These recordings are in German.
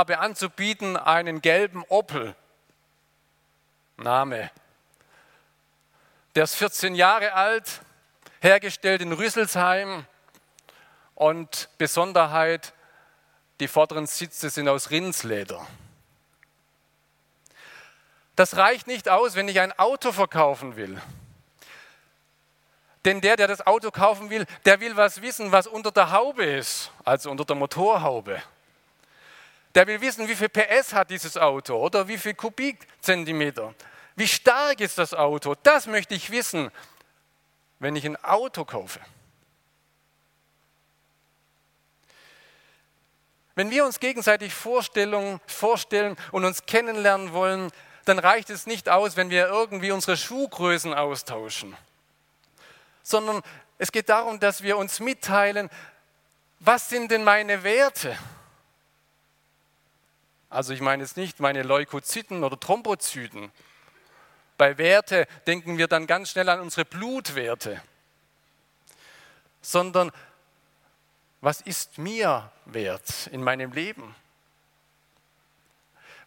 Habe anzubieten einen gelben Opel. Name. Der ist 14 Jahre alt, hergestellt in Rüsselsheim und Besonderheit, die vorderen Sitze sind aus Rindsleder. Das reicht nicht aus, wenn ich ein Auto verkaufen will. Denn der, der das Auto kaufen will, der will was wissen, was unter der Haube ist, also unter der Motorhaube. Der will wissen, wie viel PS hat dieses Auto oder wie viel Kubikzentimeter. Wie stark ist das Auto? Das möchte ich wissen, wenn ich ein Auto kaufe. Wenn wir uns gegenseitig vorstellen und uns kennenlernen wollen, dann reicht es nicht aus, wenn wir irgendwie unsere Schuhgrößen austauschen, sondern es geht darum, dass wir uns mitteilen, was sind denn meine Werte? Also ich meine jetzt nicht meine Leukozyten oder Thrombozyten. Bei Werte denken wir dann ganz schnell an unsere Blutwerte, sondern was ist mir wert in meinem Leben?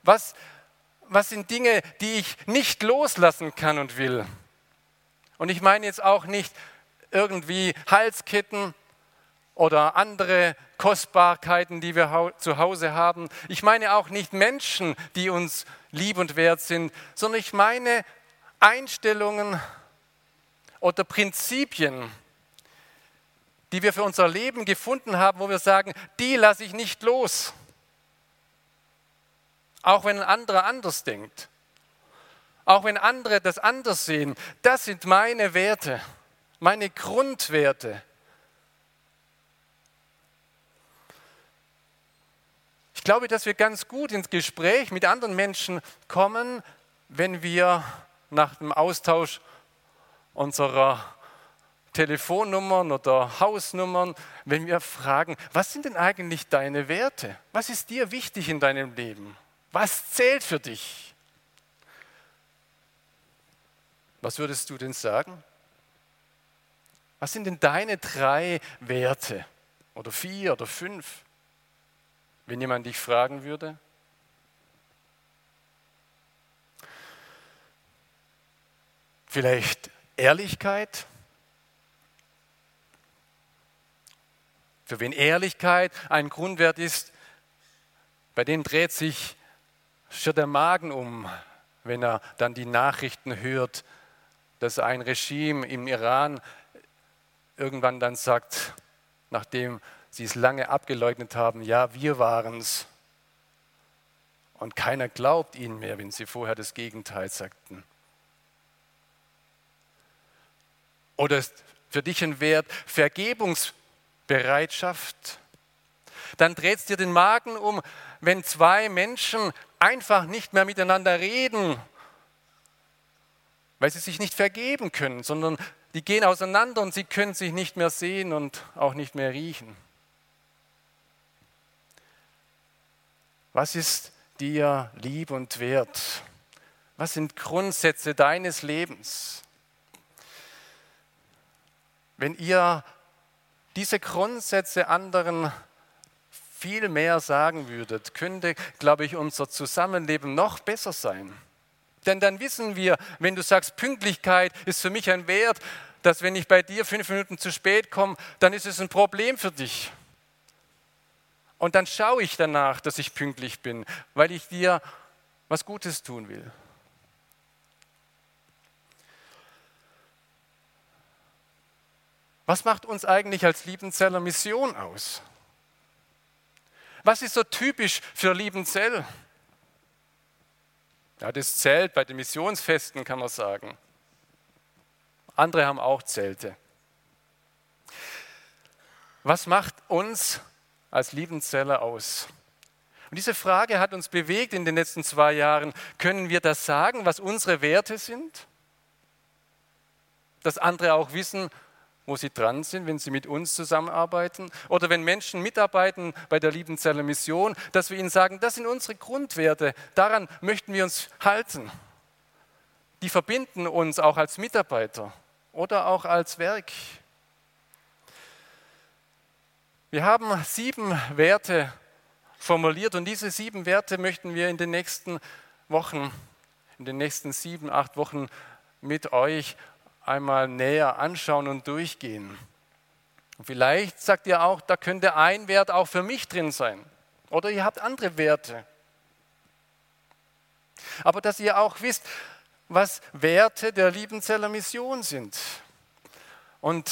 Was, was sind Dinge, die ich nicht loslassen kann und will? Und ich meine jetzt auch nicht irgendwie Halsketten oder andere Kostbarkeiten, die wir zu Hause haben. Ich meine auch nicht Menschen, die uns lieb und wert sind, sondern ich meine Einstellungen oder Prinzipien, die wir für unser Leben gefunden haben, wo wir sagen, die lasse ich nicht los. Auch wenn ein anderer anders denkt. Auch wenn andere das anders sehen. Das sind meine Werte, meine Grundwerte. Ich glaube, dass wir ganz gut ins Gespräch mit anderen Menschen kommen, wenn wir nach dem Austausch unserer Telefonnummern oder Hausnummern, wenn wir fragen, was sind denn eigentlich deine Werte? Was ist dir wichtig in deinem Leben? Was zählt für dich? Was würdest du denn sagen? Was sind denn deine drei Werte? Oder vier oder fünf? Wenn jemand dich fragen würde? Vielleicht Ehrlichkeit? Für wen Ehrlichkeit ein Grundwert ist, bei dem dreht sich schon der Magen um, wenn er dann die Nachrichten hört, dass ein Regime im Iran irgendwann dann sagt, nachdem sie es lange abgeleugnet haben, ja, wir waren es. Und keiner glaubt ihnen mehr, wenn sie vorher das Gegenteil sagten. Oder ist für dich ein Wert Vergebungsbereitschaft? Dann dreht es dir den Magen um, wenn zwei Menschen einfach nicht mehr miteinander reden, weil sie sich nicht vergeben können, sondern die gehen auseinander und sie können sich nicht mehr sehen und auch nicht mehr riechen. Was ist dir lieb und wert? Was sind Grundsätze deines Lebens? Wenn ihr diese Grundsätze anderen viel mehr sagen würdet, könnte, glaube ich, unser Zusammenleben noch besser sein. Denn dann wissen wir, wenn du sagst, Pünktlichkeit ist für mich ein Wert, dass wenn ich bei dir fünf Minuten zu spät komme, dann ist es ein Problem für dich. Und dann schaue ich danach, dass ich pünktlich bin, weil ich dir was Gutes tun will. Was macht uns eigentlich als Liebenzeller Mission aus? Was ist so typisch für Liebenzell? Ja, das Zelt bei den Missionsfesten kann man sagen. Andere haben auch Zelte. Was macht uns als Liebenzeller aus? Und diese Frage hat uns bewegt in den letzten zwei Jahren. Können wir das sagen, was unsere Werte sind? Dass andere auch wissen, wo sie dran sind, wenn sie mit uns zusammenarbeiten. Oder wenn Menschen mitarbeiten bei der Liebenzeller Mission, dass wir ihnen sagen, das sind unsere Grundwerte, daran möchten wir uns halten. Die verbinden uns auch als Mitarbeiter oder auch als Werk. Wir haben sieben Werte formuliert und diese sieben Werte möchten wir in den nächsten Wochen, in den nächsten sieben, acht Wochen mit euch einmal näher anschauen und durchgehen. Und vielleicht sagt ihr auch, da könnte ein Wert auch für mich drin sein. Oder ihr habt andere Werte. Aber dass ihr auch wisst, was Werte der Liebenzeller Mission sind. Und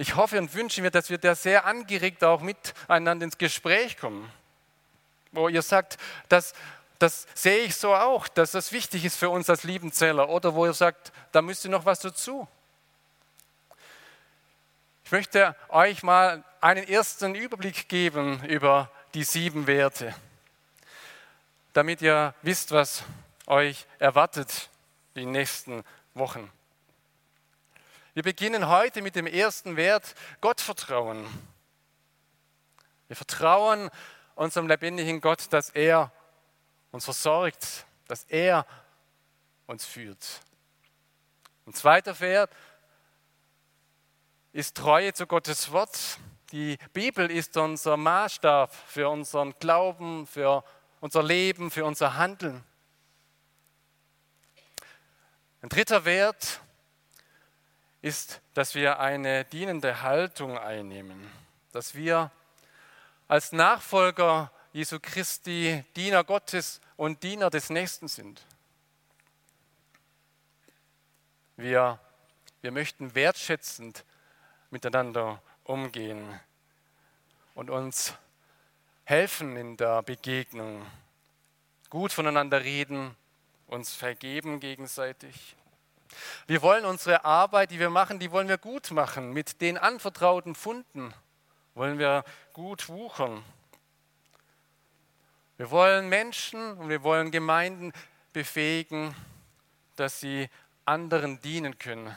ich hoffe und wünsche mir, dass wir da sehr angeregt auch miteinander ins Gespräch kommen. Wo ihr sagt, dass das sehe ich so auch, dass das wichtig ist für uns als Liebenzeller. Oder wo ihr sagt, da müsste noch was dazu. Ich möchte euch mal einen ersten Überblick geben über die sieben Werte, damit ihr wisst, was euch erwartet die nächsten Wochen. Wir beginnen heute mit dem ersten Wert, Gottvertrauen. Wir vertrauen unserem lebendigen Gott, dass er uns versorgt, dass er uns führt. Ein zweiter Vers ist Treue zu Gottes Wort. Die Bibel ist unser Maßstab für unseren Glauben, für unser Leben, für unser Handeln. Ein dritter Wert ist, dass wir eine dienende Haltung einnehmen, dass wir als Nachfolger Jesu Christi Diener Gottes und Diener des Nächsten sind. Wir, wir möchten wertschätzend miteinander umgehen und uns helfen in der Begegnung, gut voneinander reden, uns vergeben gegenseitig. Wir wollen unsere Arbeit, die wir machen, die wollen wir gut machen. Mit den anvertrauten Funden wollen wir gut wuchern. Wir wollen Menschen und wir wollen Gemeinden befähigen, dass sie anderen dienen können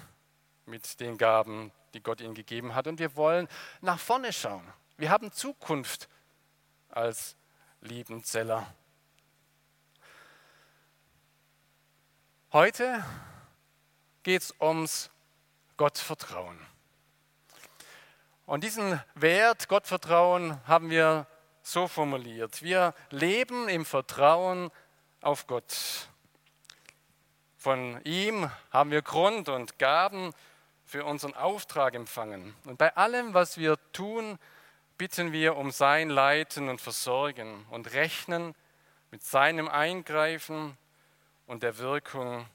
mit den Gaben, die Gott ihnen gegeben hat. Und wir wollen nach vorne schauen. Wir haben Zukunft als Liebenzeller. Heute geht es ums Gottvertrauen. Und diesen Wert Gottvertrauen haben wir so formuliert. Wir leben im Vertrauen auf Gott. Von ihm haben wir Grund und Gaben für unseren Auftrag empfangen. Und bei allem, was wir tun, bitten wir um sein Leiten und Versorgen und rechnen mit seinem Eingreifen und der Wirkung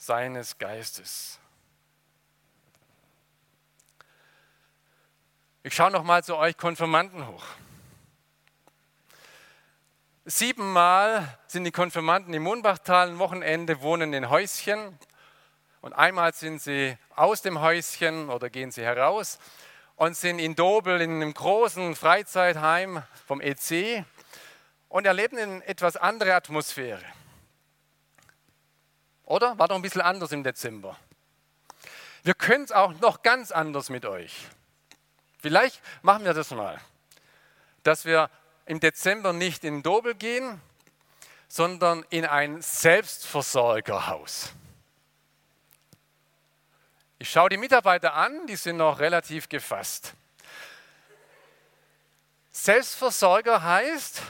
seines Geistes. Ich schaue noch mal zu euch Konfirmanden hoch. Siebenmal sind die Konfirmanden im Munbachtal ein Wochenende, wohnen in Häuschen. Und einmal sind sie aus dem Häuschen oder gehen sie heraus und sind in Dobel in einem großen Freizeitheim vom EC und erleben eine etwas andere Atmosphäre. Oder? War doch ein bisschen anders im Dezember. Wir können es auch noch ganz anders mit euch. Vielleicht machen wir das mal, dass wir im Dezember nicht in Dobel gehen, sondern in ein Selbstversorgerhaus. Ich schaue die Mitarbeiter an, die sind noch relativ gefasst. Selbstversorger heißt,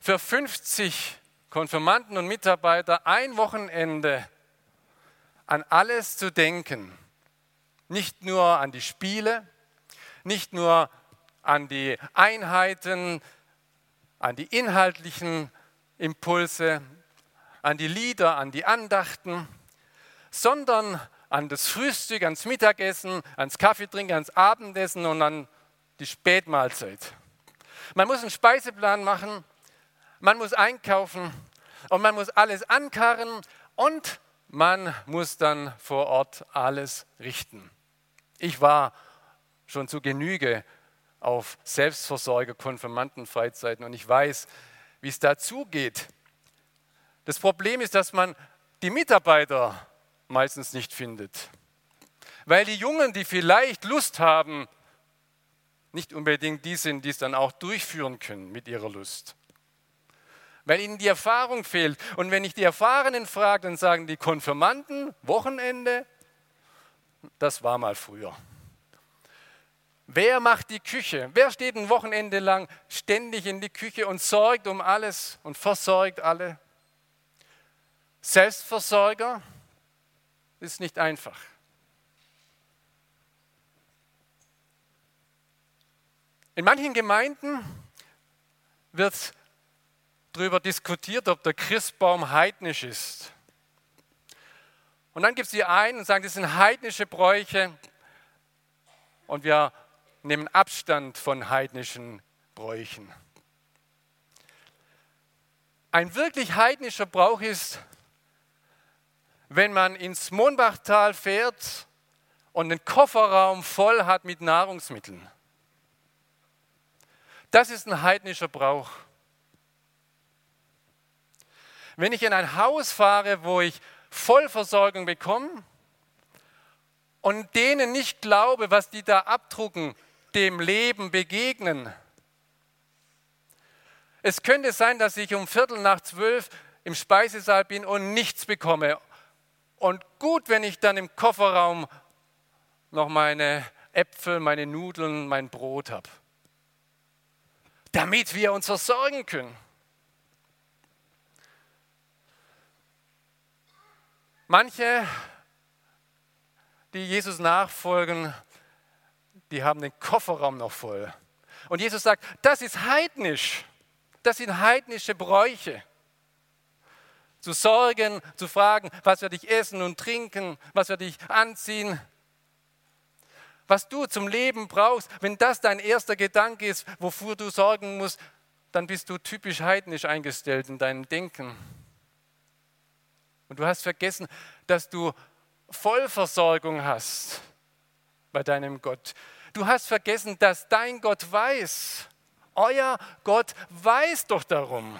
für 50 Konfirmanden und Mitarbeiter ein Wochenende an alles zu denken. Nicht nur an die Spiele, nicht nur an die Einheiten, an die inhaltlichen Impulse, an die Lieder, an die Andachten, sondern an das Frühstück, ans Mittagessen, ans Kaffeetrinken, ans Abendessen und an die Spätmahlzeit. Man muss einen Speiseplan machen, man muss einkaufen und man muss alles ankarren und man muss dann vor Ort alles richten. Ich war schon zu Genüge auf Selbstversorger, Konfirmandenfreizeiten und ich weiß, wie es dazu geht. Das Problem ist, dass man die Mitarbeiter meistens nicht findet. Weil die Jungen, die vielleicht Lust haben, nicht unbedingt die sind, die es dann auch durchführen können mit ihrer Lust. Weil ihnen die Erfahrung fehlt. Und wenn ich die Erfahrenen frage, dann sagen die Konfirmanden, Wochenende, das war mal früher. Wer macht die Küche? Wer steht ein Wochenende lang ständig in die Küche und sorgt um alles und versorgt alle? Selbstversorger ist nicht einfach. In manchen Gemeinden wird darüber diskutiert, ob der Christbaum heidnisch ist. Und dann gibt es die einen und sagen, das sind heidnische Bräuche und wir nehmen Abstand von heidnischen Bräuchen. Ein wirklich heidnischer Brauch ist, wenn man ins Monbachtal fährt und den Kofferraum voll hat mit Nahrungsmitteln. Das ist ein heidnischer Brauch. Wenn ich in ein Haus fahre, wo ich Vollversorgung bekomme und denen nicht glaube, was die da abdrucken, dem Leben begegnen. Es könnte sein, dass ich um Viertel nach zwölf im Speisesaal bin und nichts bekomme. Und gut, wenn ich dann im Kofferraum noch meine Äpfel, meine Nudeln, mein Brot habe damit wir uns versorgen können. Manche, die Jesus nachfolgen, die haben den Kofferraum noch voll. Und Jesus sagt, das ist heidnisch. Das sind heidnische Bräuche. Zu sorgen, zu fragen, was werde ich essen und trinken, was werde ich anziehen, was du zum Leben brauchst, wenn das dein erster Gedanke ist, wofür du sorgen musst, dann bist du typisch heidnisch eingestellt in deinem Denken. Und du hast vergessen, dass du Vollversorgung hast bei deinem Gott. Du hast vergessen, dass dein Gott weiß. Euer Gott weiß doch darum.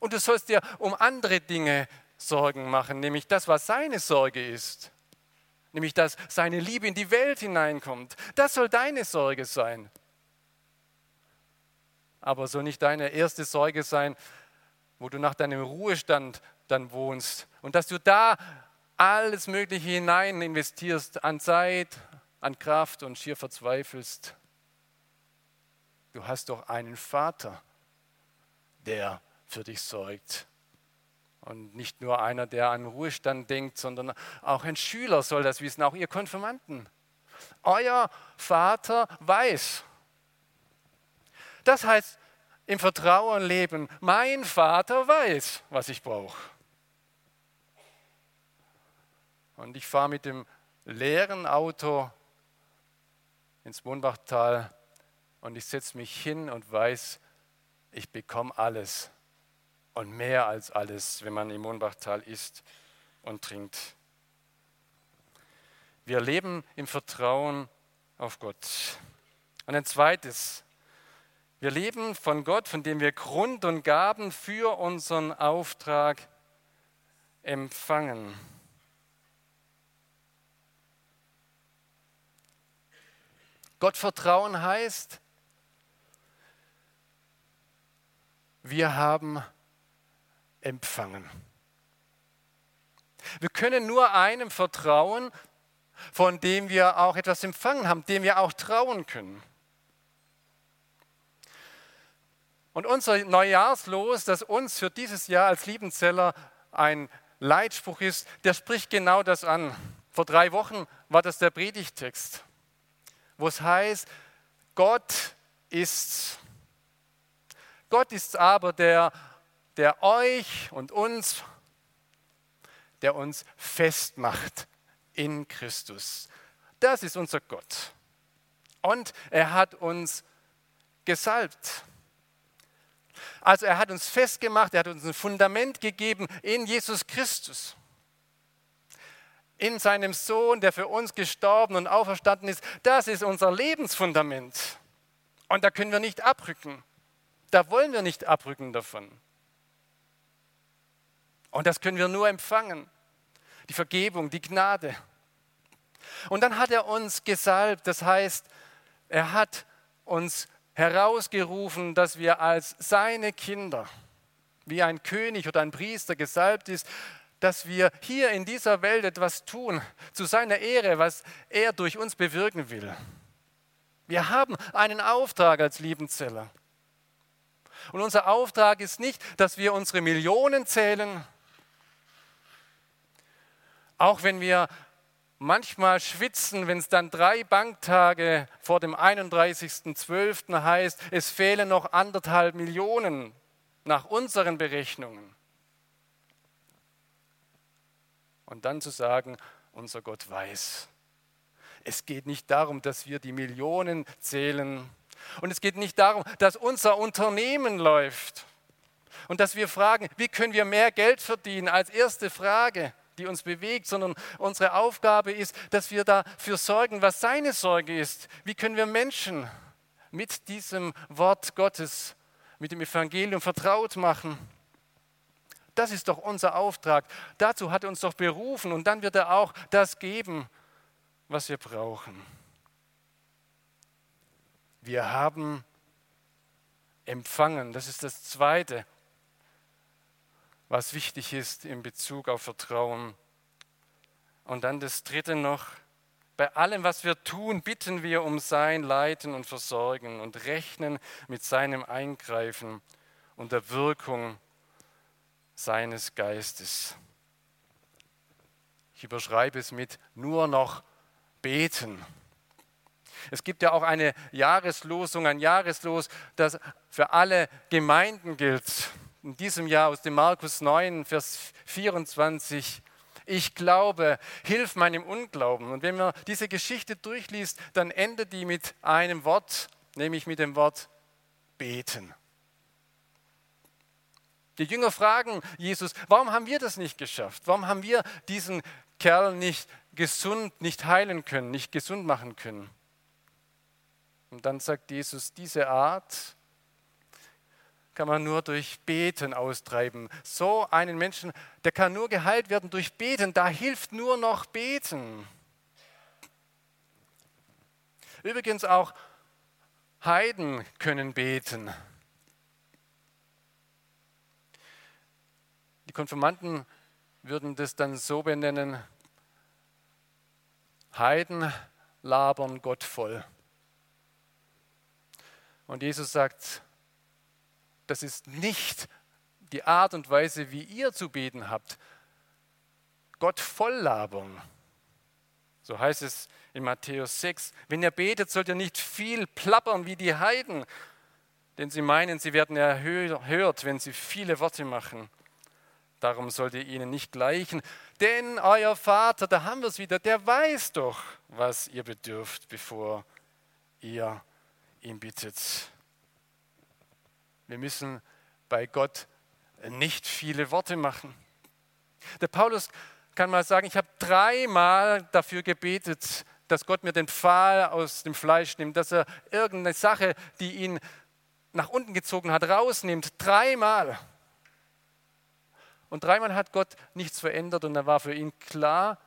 Und du sollst dir um andere Dinge Sorgen machen, nämlich das, was seine Sorge ist nämlich dass seine Liebe in die Welt hineinkommt. Das soll deine Sorge sein. Aber soll nicht deine erste Sorge sein, wo du nach deinem Ruhestand dann wohnst und dass du da alles Mögliche hinein investierst an Zeit, an Kraft und schier verzweifelst. Du hast doch einen Vater, der für dich sorgt. Und nicht nur einer, der an Ruhestand denkt, sondern auch ein Schüler soll das wissen, auch ihr Konfirmanden. Euer Vater weiß. Das heißt, im Vertrauen leben, mein Vater weiß, was ich brauche. Und ich fahre mit dem leeren Auto ins Wohnbachtal und ich setze mich hin und weiß, ich bekomme alles und mehr als alles, wenn man im Mohnbachtal isst und trinkt. Wir leben im Vertrauen auf Gott. Und ein zweites, wir leben von Gott, von dem wir Grund und Gaben für unseren Auftrag empfangen. Gott vertrauen heißt, wir haben empfangen. Wir können nur einem vertrauen, von dem wir auch etwas empfangen haben, dem wir auch trauen können. Und unser Neujahrslos, das uns für dieses Jahr als Liebenzeller ein Leitspruch ist, der spricht genau das an. Vor drei Wochen war das der Predigtext, wo es heißt, Gott ist. Gott ist aber der der euch und uns, der uns festmacht in Christus. Das ist unser Gott. Und er hat uns gesalbt. Also er hat uns festgemacht, er hat uns ein Fundament gegeben in Jesus Christus. in seinem Sohn, der für uns gestorben und auferstanden ist, das ist unser Lebensfundament. Und da können wir nicht abrücken. Da wollen wir nicht abrücken davon. Und das können wir nur empfangen. Die Vergebung, die Gnade. Und dann hat er uns gesalbt, das heißt, er hat uns herausgerufen, dass wir als seine Kinder, wie ein König oder ein Priester gesalbt ist, dass wir hier in dieser Welt etwas tun zu seiner Ehre, was er durch uns bewirken will. Wir haben einen Auftrag als Liebenzeller. Und unser Auftrag ist nicht, dass wir unsere Millionen zählen, auch wenn wir manchmal schwitzen, wenn es dann drei Banktage vor dem 31.12. heißt, es fehlen noch anderthalb Millionen nach unseren Berechnungen. Und dann zu sagen, unser Gott weiß. Es geht nicht darum, dass wir die Millionen zählen. Und es geht nicht darum, dass unser Unternehmen läuft. Und dass wir fragen, wie können wir mehr Geld verdienen als erste Frage die uns bewegt, sondern unsere Aufgabe ist, dass wir dafür sorgen, was seine Sorge ist. Wie können wir Menschen mit diesem Wort Gottes, mit dem Evangelium vertraut machen? Das ist doch unser Auftrag. Dazu hat er uns doch berufen und dann wird er auch das geben, was wir brauchen. Wir haben empfangen, das ist das Zweite was wichtig ist in Bezug auf Vertrauen. Und dann das Dritte noch, bei allem, was wir tun, bitten wir um sein Leiten und Versorgen und rechnen mit seinem Eingreifen und der Wirkung seines Geistes. Ich überschreibe es mit nur noch beten. Es gibt ja auch eine Jahreslosung, ein Jahreslos, das für alle Gemeinden gilt in diesem Jahr aus dem Markus 9, Vers 24. Ich glaube, hilf meinem Unglauben. Und wenn man diese Geschichte durchliest, dann endet die mit einem Wort, nämlich mit dem Wort beten. Die Jünger fragen Jesus, warum haben wir das nicht geschafft? Warum haben wir diesen Kerl nicht gesund, nicht heilen können, nicht gesund machen können? Und dann sagt Jesus, diese Art kann man nur durch Beten austreiben. So einen Menschen, der kann nur geheilt werden durch Beten. Da hilft nur noch Beten. Übrigens auch Heiden können beten. Die Konfirmanden würden das dann so benennen, Heiden labern Gott voll. Und Jesus sagt, das ist nicht die Art und Weise, wie ihr zu beten habt. Gott voll labern. So heißt es in Matthäus 6. Wenn ihr betet, sollt ihr nicht viel plappern wie die Heiden, denn sie meinen, sie werden erhört, wenn sie viele Worte machen. Darum sollt ihr ihnen nicht gleichen, denn euer Vater, da haben wir es wieder, der weiß doch, was ihr bedürft, bevor ihr ihn bittet. Wir müssen bei Gott nicht viele Worte machen. Der Paulus kann mal sagen, ich habe dreimal dafür gebetet, dass Gott mir den Pfahl aus dem Fleisch nimmt, dass er irgendeine Sache, die ihn nach unten gezogen hat, rausnimmt. Dreimal. Und dreimal hat Gott nichts verändert und da war für ihn klar,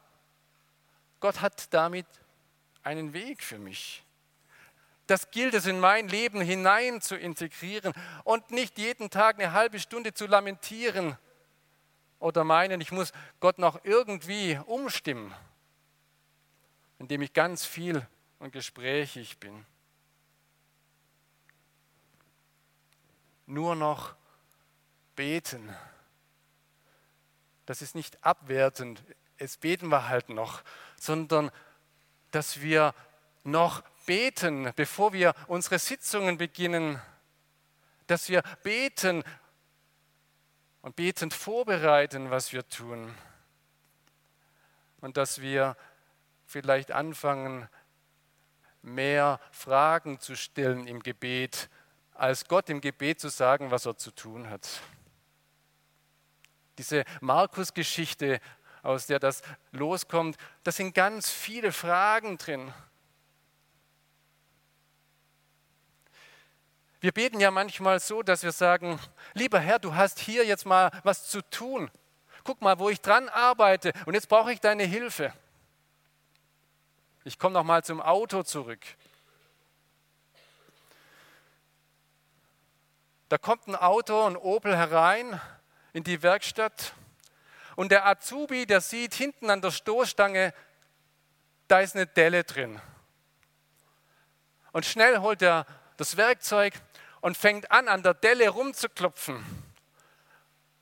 Gott hat damit einen Weg für mich das gilt es in mein Leben hinein zu integrieren und nicht jeden Tag eine halbe Stunde zu lamentieren oder meinen, ich muss Gott noch irgendwie umstimmen, indem ich ganz viel und gesprächig bin. Nur noch beten. Das ist nicht abwertend, es beten wir halt noch, sondern dass wir noch beten, bevor wir unsere Sitzungen beginnen, dass wir beten und betend vorbereiten, was wir tun. Und dass wir vielleicht anfangen, mehr Fragen zu stellen im Gebet, als Gott im Gebet zu sagen, was er zu tun hat. Diese Markus-Geschichte aus der das loskommt, da sind ganz viele Fragen drin. Wir beten ja manchmal so, dass wir sagen, lieber Herr, du hast hier jetzt mal was zu tun. Guck mal, wo ich dran arbeite und jetzt brauche ich deine Hilfe. Ich komme noch mal zum Auto zurück. Da kommt ein Auto, ein Opel herein in die Werkstatt und der Azubi, der sieht hinten an der Stoßstange, da ist eine Delle drin. Und schnell holt er das Werkzeug und fängt an, an der Delle rumzuklopfen.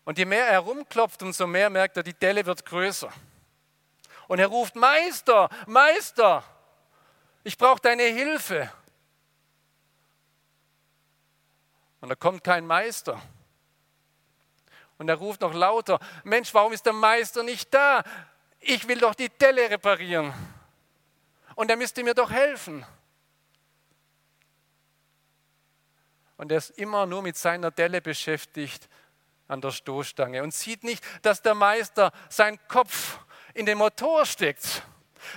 Und je mehr er rumklopft, umso mehr merkt er, die Delle wird größer. Und er ruft, Meister, Meister, ich brauche deine Hilfe. Und da kommt kein Meister. Und er ruft noch lauter, Mensch, warum ist der Meister nicht da? Ich will doch die Delle reparieren. Und er müsste mir doch helfen. Und er ist immer nur mit seiner Delle beschäftigt an der Stoßstange und sieht nicht, dass der Meister seinen Kopf in den Motor steckt.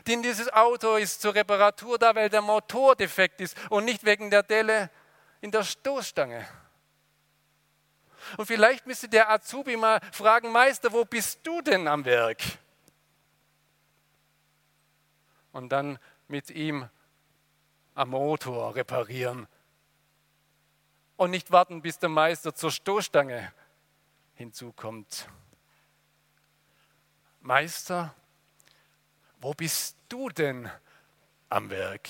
Denn dieses Auto ist zur Reparatur da, weil der Motor defekt ist und nicht wegen der Delle in der Stoßstange. Und vielleicht müsste der Azubi mal fragen, Meister, wo bist du denn am Werk? Und dann mit ihm am Motor reparieren und nicht warten, bis der Meister zur Stoßstange hinzukommt. Meister, wo bist du denn am Werk?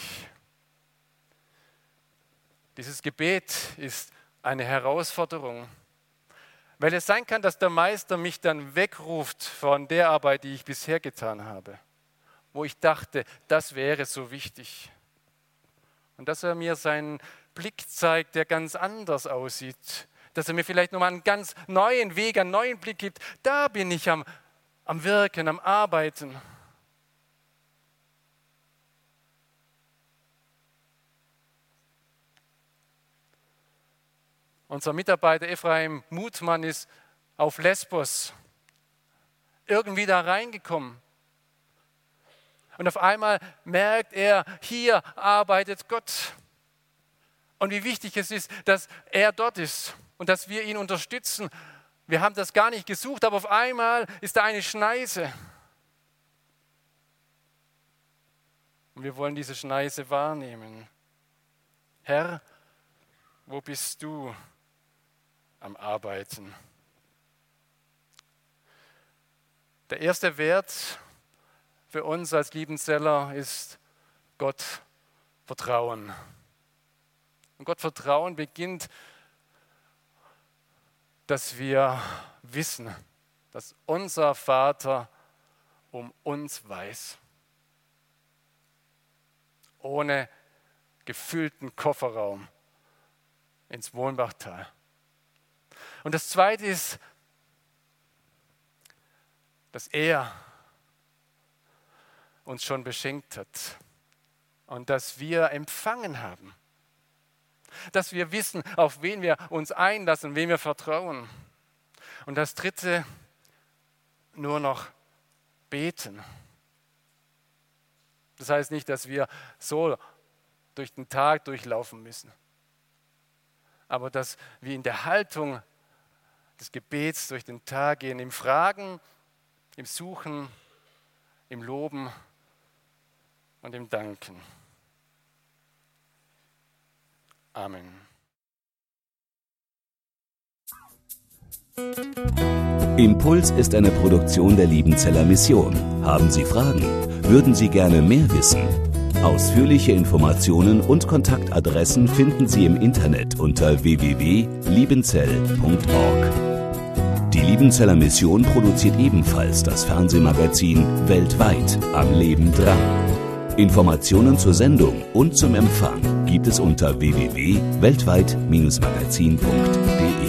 Dieses Gebet ist eine Herausforderung, weil es sein kann, dass der Meister mich dann wegruft von der Arbeit, die ich bisher getan habe, wo ich dachte, das wäre so wichtig. Und dass er mir seinen Blick zeigt, der ganz anders aussieht. Dass er mir vielleicht nochmal einen ganz neuen Weg, einen neuen Blick gibt. Da bin ich am, am Wirken, am Arbeiten. Unser Mitarbeiter Ephraim Mutmann ist auf Lesbos irgendwie da reingekommen. Und auf einmal merkt er, hier arbeitet Gott und wie wichtig es ist, dass er dort ist und dass wir ihn unterstützen. Wir haben das gar nicht gesucht, aber auf einmal ist da eine Schneise. Und wir wollen diese Schneise wahrnehmen. Herr, wo bist du am Arbeiten? Der erste Wert für uns als Liebenzeller ist Gott Vertrauen. Und Gott vertrauen beginnt, dass wir wissen, dass unser Vater um uns weiß. Ohne gefüllten Kofferraum ins Wohnbachtal. Und das Zweite ist, dass er uns schon beschenkt hat und dass wir empfangen haben dass wir wissen, auf wen wir uns einlassen, wem wir vertrauen. Und das Dritte, nur noch beten. Das heißt nicht, dass wir so durch den Tag durchlaufen müssen, aber dass wir in der Haltung des Gebets durch den Tag gehen, im Fragen, im Suchen, im Loben und im Danken. Amen. Impuls ist eine Produktion der Liebenzeller Mission. Haben Sie Fragen? Würden Sie gerne mehr wissen? Ausführliche Informationen und Kontaktadressen finden Sie im Internet unter www.liebenzell.org. Die Liebenzeller Mission produziert ebenfalls das Fernsehmagazin Weltweit am Leben dran. Informationen zur Sendung und zum Empfang gibt es unter www.weltweit-magazin.de.